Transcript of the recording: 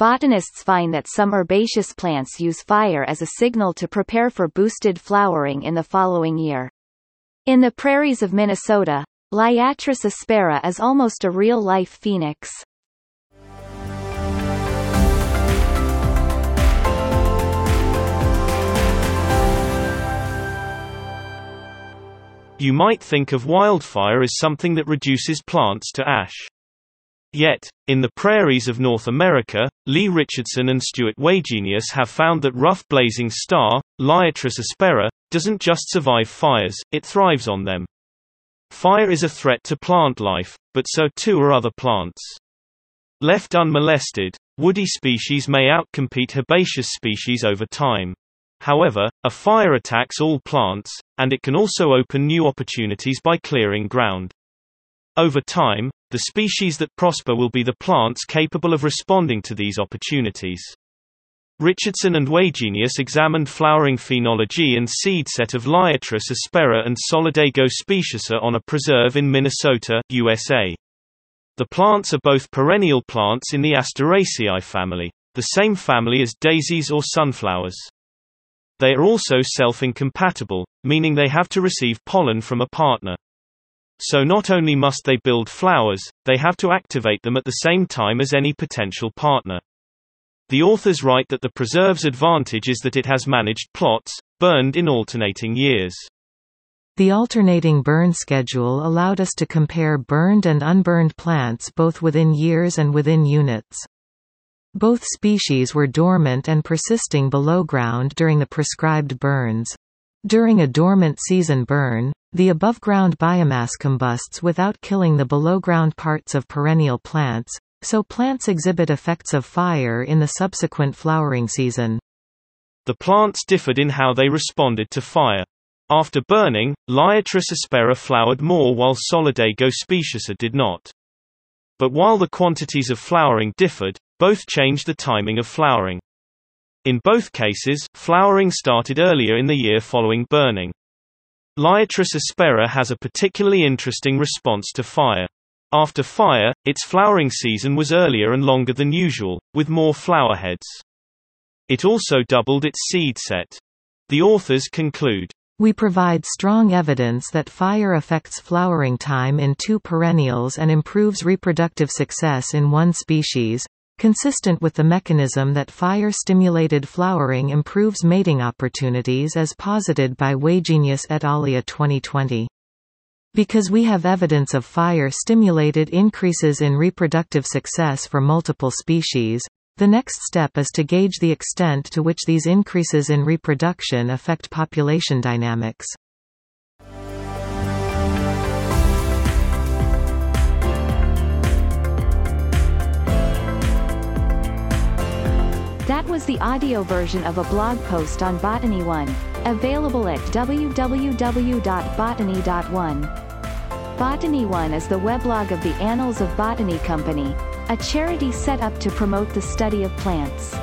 botanists find that some herbaceous plants use fire as a signal to prepare for boosted flowering in the following year. In the prairies of Minnesota, Liatris aspera is almost a real-life phoenix. You might think of wildfire as something that reduces plants to ash. Yet, in the prairies of North America, Lee Richardson and Stuart Wagenius have found that rough blazing star, Liatris aspera, doesn't just survive fires, it thrives on them. Fire is a threat to plant life, but so too are other plants. Left unmolested, woody species may outcompete herbaceous species over time. However, a fire attacks all plants, and it can also open new opportunities by clearing ground. Over time, the species that prosper will be the plants capable of responding to these opportunities. Richardson and Wagenius examined flowering phenology and seed set of Liatris aspera and Solidago speciosa on a preserve in Minnesota, USA. The plants are both perennial plants in the Asteraceae family, the same family as daisies or sunflowers. They are also self-incompatible, meaning they have to receive pollen from a partner. So not only must they build flowers, they have to activate them at the same time as any potential partner. The authors write that the preserve's advantage is that it has managed plots, burned in alternating years. The alternating burn schedule allowed us to compare burned and unburned plants both within years and within units. Both species were dormant and persisting below ground during the prescribed burns. During a dormant season burn, the above-ground biomass combusts without killing the below-ground parts of perennial plants, so plants exhibit effects of fire in the subsequent flowering season. The plants differed in how they responded to fire. After burning, Liatris aspera flowered more while Solidago speciosa did not. But while the quantities of flowering differed, both changed the timing of flowering. In both cases, flowering started earlier in the year following burning. Liatris aspera has a particularly interesting response to fire. After fire, its flowering season was earlier and longer than usual, with more flower heads. It also doubled its seed set. The authors conclude, we provide strong evidence that fire affects flowering time in two perennials and improves reproductive success in one species, consistent with the mechanism that fire-stimulated flowering improves mating opportunities as posited by Wagenius et al. 2020. Because we have evidence of fire-stimulated increases in reproductive success for multiple species, the next step is to gauge the extent to which these increases in reproduction affect population dynamics. That was the audio version of a blog post on Botany One, available at www.botany.one. Botany One is the weblog of the Annals of Botany Company, a charity set up to promote the study of plants.